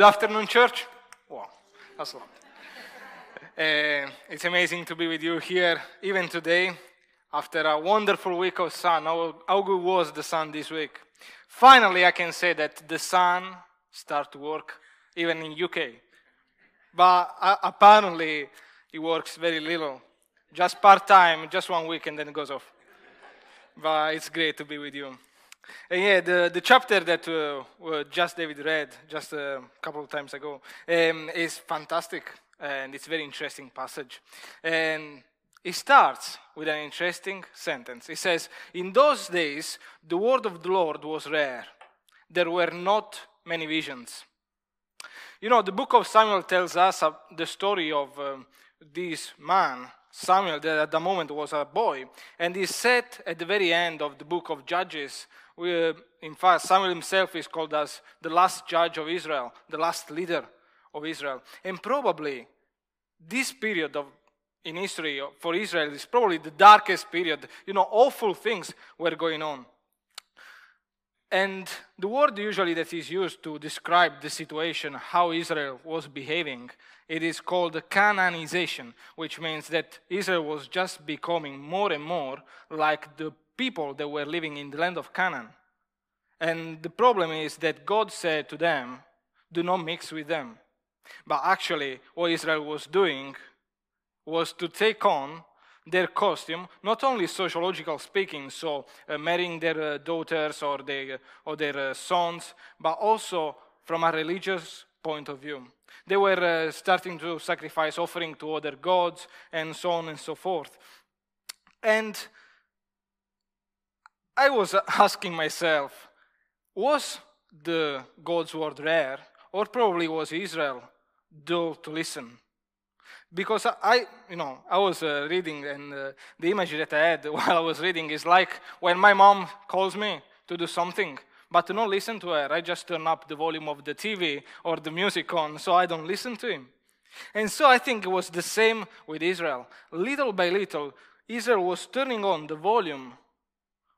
Good afternoon, church. Wow, that's lot. Uh, it's amazing to be with you here, even today, after a wonderful week of sun. How, how good was the sun this week? Finally, I can say that the sun start to work, even in UK. But uh, apparently, it works very little, just part time, just one week, and then it goes off. But it's great to be with you. And yeah, the, the chapter that uh, just David read just a couple of times ago um, is fantastic and it's a very interesting passage. And it starts with an interesting sentence. It says, In those days, the word of the Lord was rare. There were not many visions. You know, the book of Samuel tells us uh, the story of um, this man, Samuel, that at the moment was a boy, and he's set at the very end of the book of Judges we, uh, in fact, Samuel himself is called as the last judge of Israel, the last leader of Israel. And probably this period of, in history for Israel is probably the darkest period. You know, awful things were going on. And the word usually that is used to describe the situation, how Israel was behaving, it is called Canaanization, which means that Israel was just becoming more and more like the people that were living in the land of Canaan. And the problem is that God said to them, Do not mix with them. But actually, what Israel was doing was to take on their costume, not only sociological speaking, so uh, marrying their uh, daughters or their, or their uh, sons, but also from a religious point of view. They were uh, starting to sacrifice offering to other gods and so on and so forth. And I was asking myself, was the God's word rare, or probably was Israel dull to listen? Because I, you know, I was uh, reading, and uh, the image that I had while I was reading is like when my mom calls me to do something, but to not listen to her, I just turn up the volume of the TV or the music on, so I don't listen to him. And so I think it was the same with Israel. Little by little, Israel was turning on the volume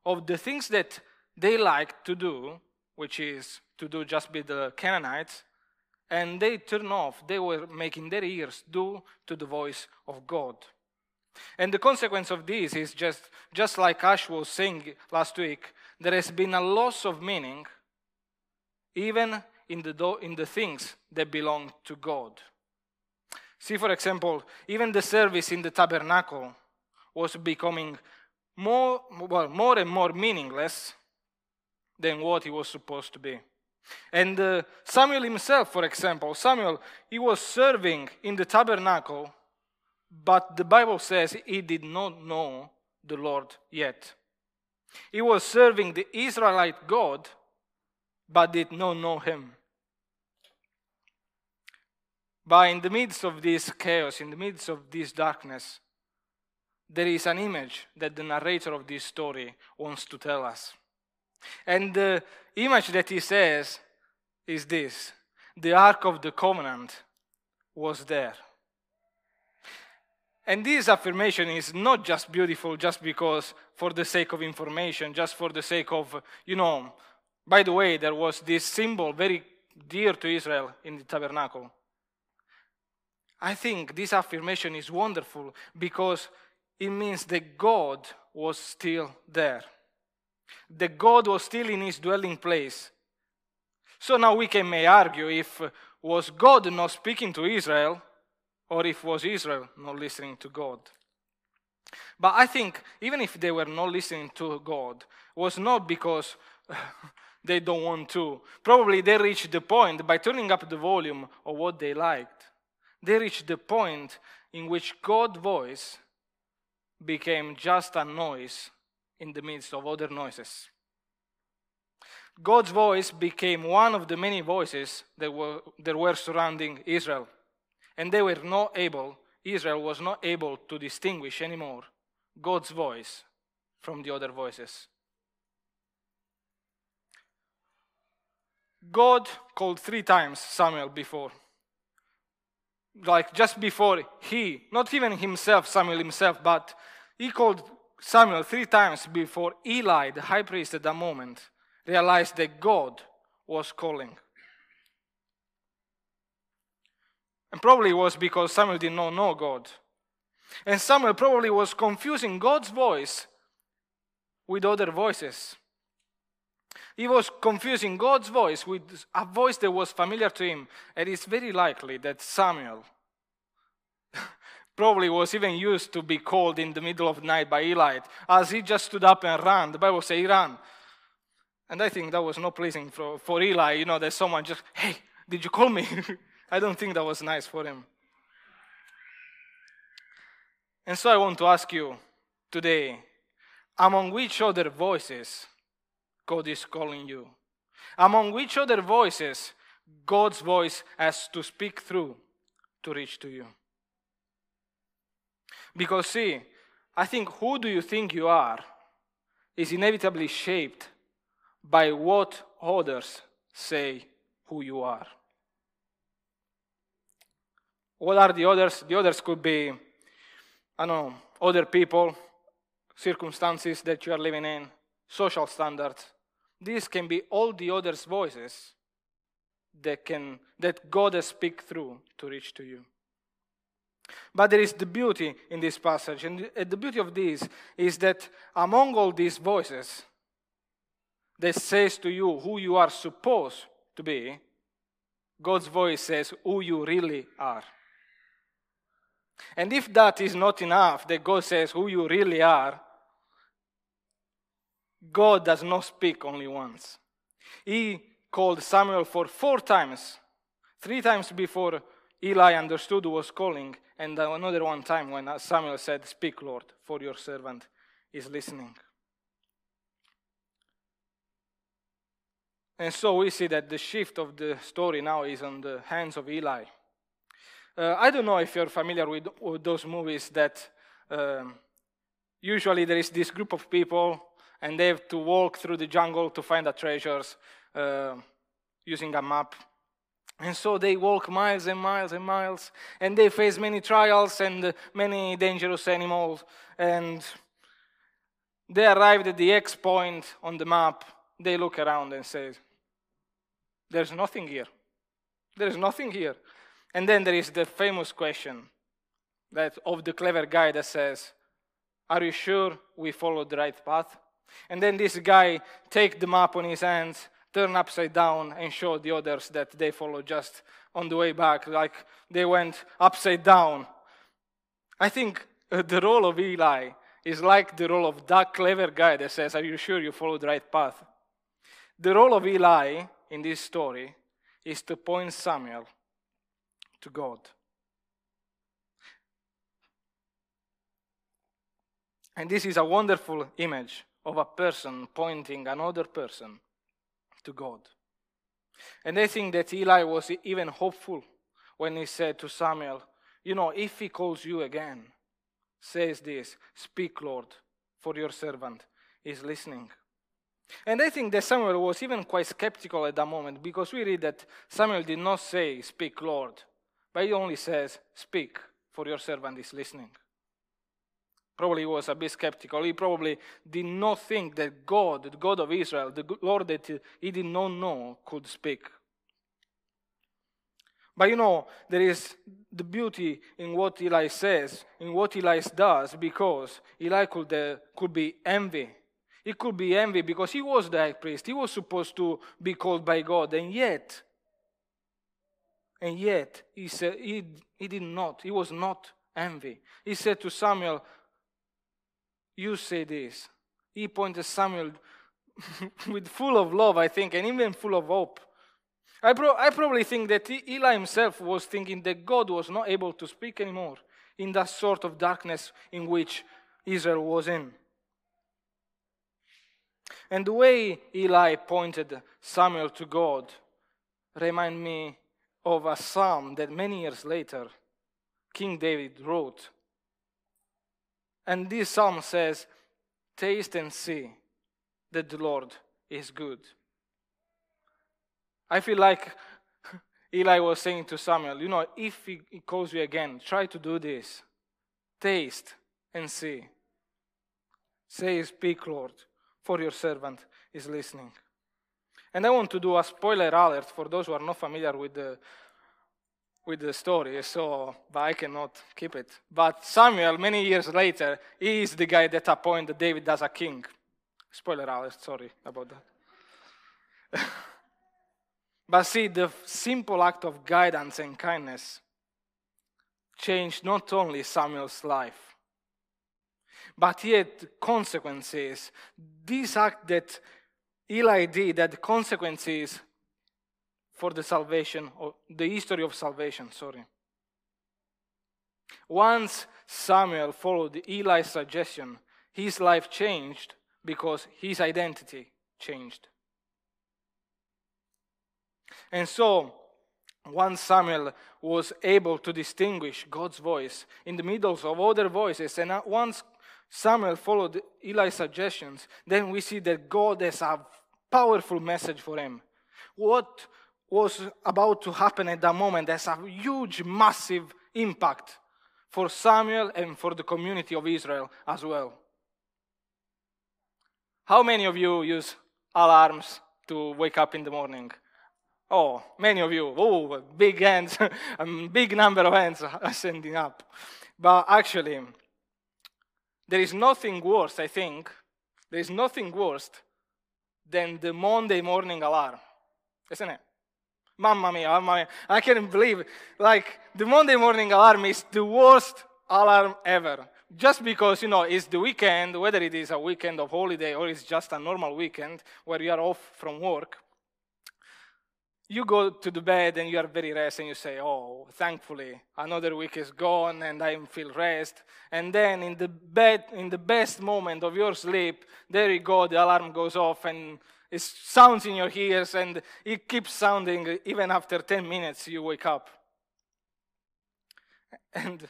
of the things that they liked to do, which is to do just with the Canaanites, and they turn off, they were making their ears do to the voice of God. And the consequence of this is just, just like Ash was saying last week, there has been a loss of meaning even in the, in the things that belong to God. See, for example, even the service in the tabernacle was becoming more, well, more and more meaningless than what he was supposed to be. And uh, Samuel himself, for example, Samuel, he was serving in the tabernacle, but the Bible says he did not know the Lord yet. He was serving the Israelite God, but did not know him. But in the midst of this chaos, in the midst of this darkness, there is an image that the narrator of this story wants to tell us. And the image that he says is this the Ark of the Covenant was there. And this affirmation is not just beautiful just because for the sake of information, just for the sake of, you know, by the way, there was this symbol very dear to Israel in the tabernacle. I think this affirmation is wonderful because it means that God was still there. That God was still in his dwelling place. So now we can may argue if was God not speaking to Israel or if was Israel not listening to God. But I think even if they were not listening to God, was not because they don't want to. Probably they reached the point by turning up the volume of what they liked. They reached the point in which God's voice became just a noise in the midst of other noises. God's voice became one of the many voices that were, that were surrounding Israel. And they were not able, Israel was not able to distinguish anymore God's voice from the other voices. God called three times Samuel before like just before he, not even himself, Samuel himself, but he called Samuel three times before Eli, the high priest at that moment, realized that God was calling. And probably it was because Samuel did not know God. And Samuel probably was confusing God's voice with other voices. He was confusing God's voice with a voice that was familiar to him. And it's very likely that Samuel probably was even used to be called in the middle of the night by Eli as he just stood up and ran. The Bible says he ran. And I think that was not pleasing for, for Eli, you know, that someone just, hey, did you call me? I don't think that was nice for him. And so I want to ask you today among which other voices God is calling you? Among which other voices God's voice has to speak through to reach to you? Because, see, I think who do you think you are is inevitably shaped by what others say who you are. What are the others? The others could be I don't know, other people, circumstances that you are living in, social standards. These can be all the others' voices that, can, that God has speak through to reach to you. But there is the beauty in this passage, and the beauty of this is that among all these voices that says to you who you are supposed to be, God's voice says who you really are. And if that is not enough, that God says who you really are, God does not speak only once. He called Samuel for four times, three times before Eli understood who was calling, and another one time when Samuel said, Speak, Lord, for your servant is listening. And so we see that the shift of the story now is on the hands of Eli. Uh, I don't know if you're familiar with, with those movies that um, usually there is this group of people and they have to walk through the jungle to find the treasures uh, using a map. And so they walk miles and miles and miles, and they face many trials and many dangerous animals. And they arrived at the X point on the map. They look around and say, There's nothing here. There's nothing here. And then there is the famous question that of the clever guy that says, Are you sure we followed the right path? And then this guy take the map on his hands, turn upside down, and show the others that they followed just on the way back, like they went upside down. I think uh, the role of Eli is like the role of that clever guy that says, Are you sure you followed the right path? The role of Eli in this story is to point Samuel to God. And this is a wonderful image of a person pointing another person to God. And I think that Eli was even hopeful when he said to Samuel, You know, if he calls you again, says this, Speak, Lord, for your servant is listening. And I think that Samuel was even quite skeptical at that moment because we read that Samuel did not say, Speak, Lord, but he only says, Speak, for your servant is listening. Probably was a bit skeptical. He probably did not think that God, the God of Israel, the Lord that he did not know, could speak. But you know, there is the beauty in what Eli says, in what Eli does, because Eli could, uh, could be envy. He could be envy because he was the high priest. He was supposed to be called by God, and yet and yet, he said he, he did not. He was not envy. He said to Samuel, You say this. He pointed Samuel with full of love, I think, and even full of hope. I, pro- I probably think that Eli himself was thinking that God was not able to speak anymore in that sort of darkness in which Israel was in. And the way Eli pointed Samuel to God remind me of a psalm that many years later King David wrote. And this psalm says, Taste and see that the Lord is good. I feel like Eli was saying to Samuel, You know, if he calls you again, try to do this. Taste and see. Say, Speak, Lord, for your servant is listening. And I want to do a spoiler alert for those who are not familiar with the, with the story, so I cannot keep it. But Samuel, many years later, he is the guy that appointed David as a king. Spoiler alert, sorry about that. but see, the simple act of guidance and kindness changed not only Samuel's life, but yet consequences. This act that Eli did had consequences for the salvation, or the history of salvation, sorry. Once Samuel followed Eli's suggestion, his life changed because his identity changed. And so, once Samuel was able to distinguish God's voice in the middle of other voices, and once Samuel followed Eli's suggestions, then we see that God has a powerful message for him. What was about to happen at that moment has a huge, massive impact for Samuel and for the community of Israel as well. How many of you use alarms to wake up in the morning? Oh, many of you. Oh, big hands, a um, big number of hands are sending up. But actually, there is nothing worse, I think, there is nothing worse than the Monday morning alarm, isn't it? Mamma mia, mamma mia. I can't believe Like, the Monday morning alarm is the worst alarm ever. Just because, you know, it's the weekend, whether it is a weekend of holiday or it's just a normal weekend where you are off from work, you go to the bed and you are very rest and you say, oh, thankfully, another week is gone and I feel rest. And then in the bed, in the best moment of your sleep, there you go, the alarm goes off and it sounds in your ears and it keeps sounding even after 10 minutes you wake up. And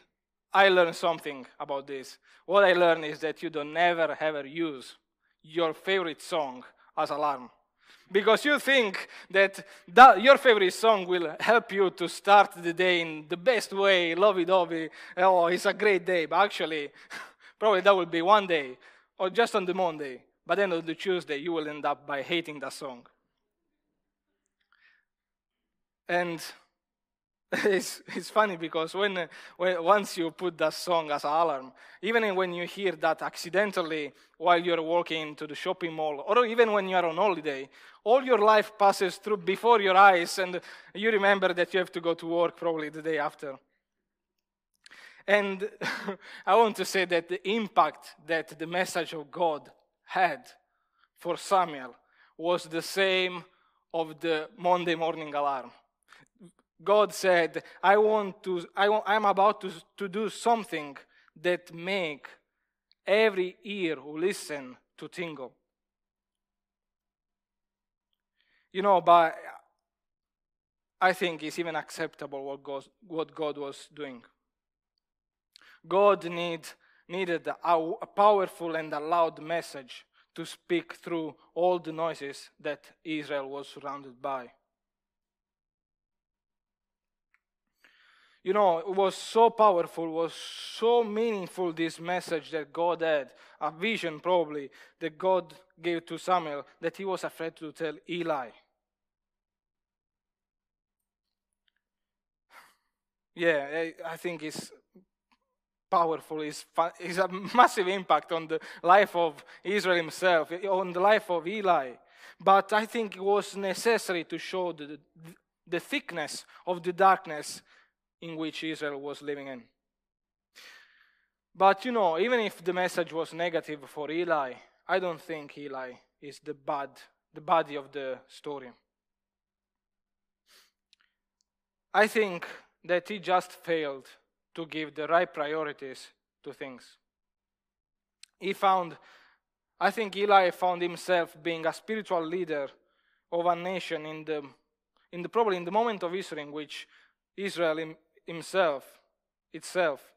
I learned something about this. What I learned is that you don't never ever use your favorite song as alarm. Because you think that, that your favorite song will help you to start the day in the best way, lovey-dovey, oh, it's a great day. But actually, probably that will be one day, or just on the Monday. But then on the Tuesday, you will end up by hating that song. And it's, it's funny because when, when once you put that song as an alarm, even when you hear that accidentally while you're walking to the shopping mall, or even when you're on holiday, all your life passes through before your eyes, and you remember that you have to go to work probably the day after. And I want to say that the impact that the message of God had for Samuel was the same of the Monday morning alarm. God said, I want to, I want, I'm about to, to do something that make every ear who listen to tingle. You know, but I think it's even acceptable what God, what God was doing. God need, needed a, a powerful and a loud message to speak through all the noises that Israel was surrounded by. You know, it was so powerful, was so meaningful this message that God had, a vision probably that God gave to Samuel, that he was afraid to tell Eli. Yeah, I think it's powerful, is is a massive impact on the life of Israel himself, on the life of Eli. But I think it was necessary to show the, the thickness of the darkness in which Israel was living in. But you know, even if the message was negative for Eli, I don't think Eli is the bad, the body of the story. I think that he just failed to give the right priorities to things. He found, I think Eli found himself being a spiritual leader of a nation in the, in the probably in the moment of history in which Israel himself, itself,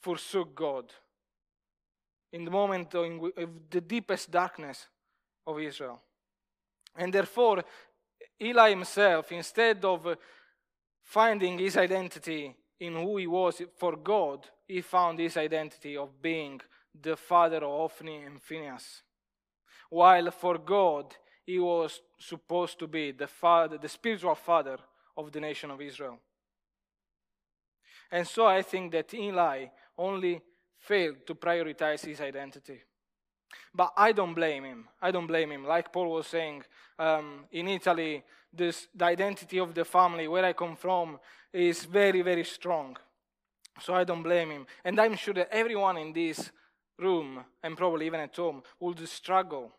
forsook God. In the moment of the deepest darkness of Israel. And therefore, Eli himself, instead of finding his identity in who he was for God, he found his identity of being the father of Hophni and Phinehas. While for God, he was supposed to be the father, the spiritual father of the nation of Israel. And so I think that Eli only failed to prioritize his identity. But I don't blame him. I don't blame him. Like Paul was saying, um, in Italy, this, the identity of the family, where I come from, is very, very strong. So I don't blame him. And I'm sure that everyone in this room, and probably even at home, would struggle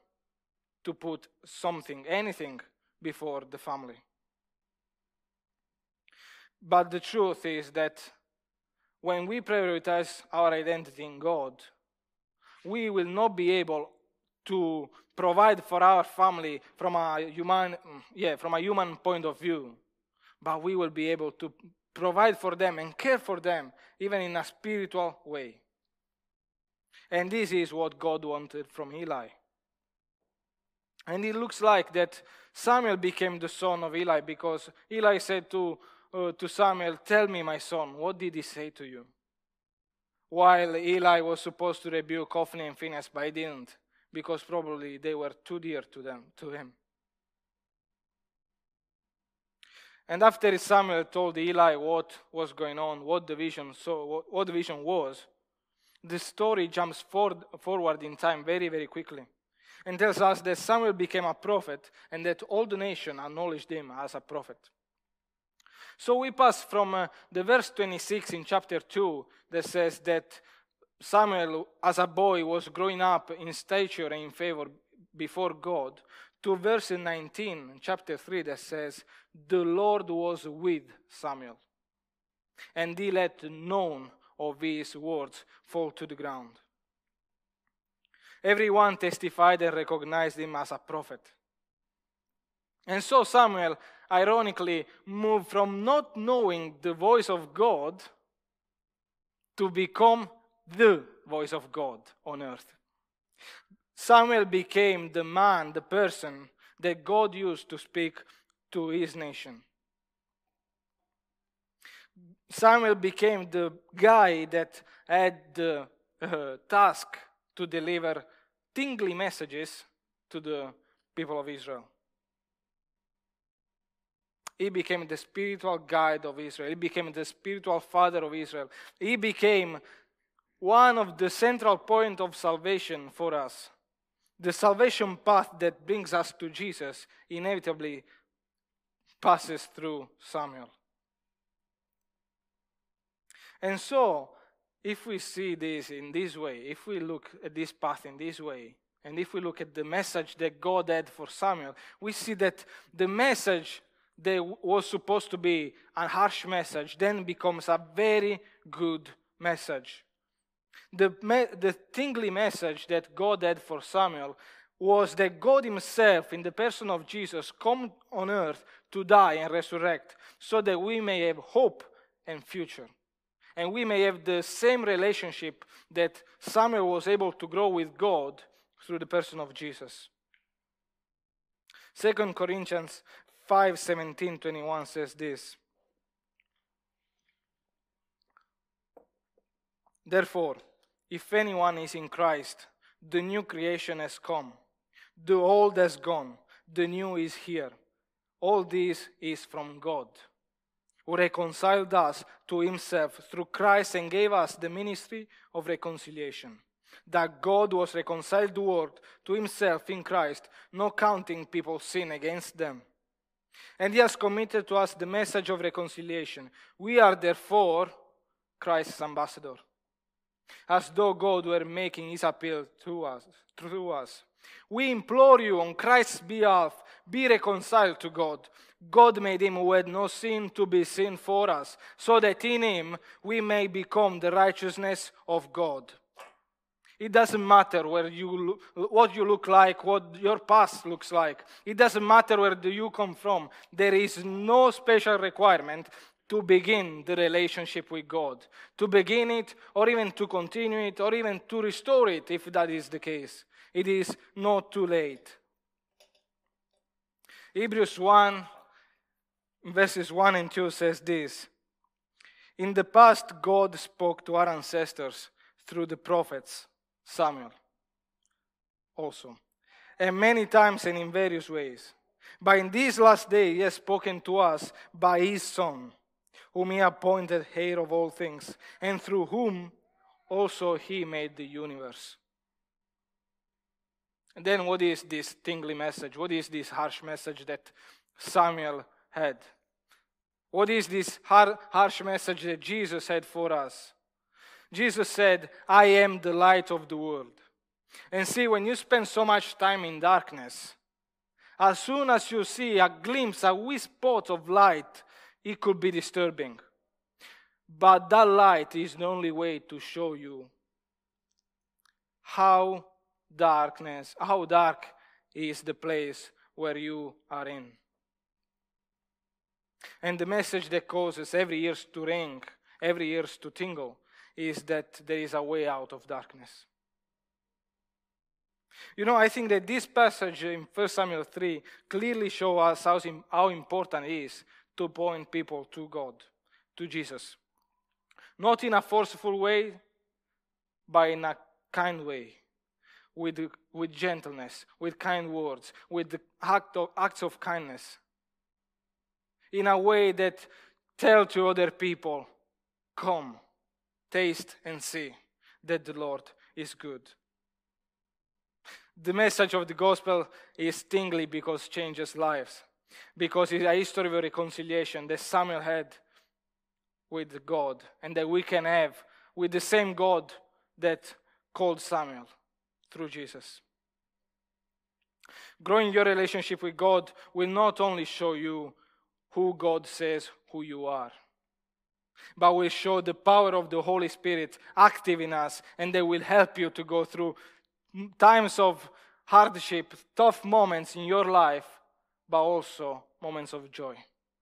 to put something, anything, before the family. But the truth is that when we prioritize our identity in God, we will not be able to provide for our family from a human, yeah, from a human point of view, but we will be able to provide for them and care for them even in a spiritual way. And this is what God wanted from Eli. And it looks like that Samuel became the son of Eli because Eli said to, uh, to Samuel, Tell me, my son, what did he say to you? While Eli was supposed to rebuke Hophni and Phinehas, but he didn't because probably they were too dear to them, to him. And after Samuel told Eli what was going on, what the vision so what the vision was, the story jumps forward in time very, very quickly and tells us that Samuel became a prophet and that all the nation acknowledged him as a prophet. So we pass from uh, the verse 26 in chapter 2 that says that Samuel, as a boy, was growing up in stature and in favor before God, to verse 19, chapter 3, that says, The Lord was with Samuel, and he let none of his words fall to the ground. Everyone testified and recognized him as a prophet. And so Samuel, ironically, moved from not knowing the voice of God to become the voice of God on earth. Samuel became the man, the person that God used to speak to his nation. Samuel became the guy that had the uh, task to deliver tingly messages to the people of Israel. He became the spiritual guide of Israel. He became the spiritual father of Israel. He became one of the central point of salvation for us. The salvation path that brings us to Jesus inevitably passes through Samuel. And so, if we see this in this way, if we look at this path in this way, and if we look at the message that God had for Samuel, we see that the message that was supposed to be a harsh message then becomes a very good message. The, the tingly message that God had for Samuel was that God Himself, in the person of Jesus, come on earth to die and resurrect so that we may have hope and future. And we may have the same relationship that Samuel was able to grow with God through the person of Jesus. 2 Corinthians 5 17 21 says this Therefore, if anyone is in Christ, the new creation has come. The old has gone, the new is here. All this is from God, who reconciled us to himself through Christ and gave us the ministry of reconciliation. That God was reconciled the world to himself in Christ, not counting people's sin against them. And he has committed to us the message of reconciliation. We are therefore Christ's ambassador as though God were making his appeal to us, through us. We implore you on Christ's behalf, be reconciled to God. God made him who had no sin to be sin for us, so that in him we may become the righteousness of God. It doesn't matter where you, what you look like, what your past looks like. It doesn't matter where do you come from. There is no special requirement to begin the relationship with God, to begin it, or even to continue it, or even to restore it if that is the case. It is not too late. Hebrews 1, verses 1 and 2 says this In the past, God spoke to our ancestors through the prophets, Samuel also, and many times and in various ways. But in this last day, He has spoken to us by His Son whom he appointed heir of all things, and through whom also he made the universe. And then, what is this tingly message? What is this harsh message that Samuel had? What is this harsh message that Jesus had for us? Jesus said, I am the light of the world. And see, when you spend so much time in darkness, as soon as you see a glimpse, a wee spot of light, it could be disturbing. But that light is the only way to show you how darkness, how dark is the place where you are in. And the message that causes every ears to ring, every ears to tingle, is that there is a way out of darkness. You know, I think that this passage in 1 Samuel 3 clearly shows us how, how important it is to point people to God, to Jesus. Not in a forceful way, but in a kind way, with, with gentleness, with kind words, with act of, acts of kindness. In a way that tell to other people, come, taste and see that the Lord is good. The message of the gospel is tingly because it changes lives. Because it's a history of reconciliation that Samuel had with God and that we can have with the same God that called Samuel through Jesus. Growing your relationship with God will not only show you who God says who you are, but will show the power of the Holy Spirit active in us, and they will help you to go through times of hardship, tough moments in your life, but also moments of joy.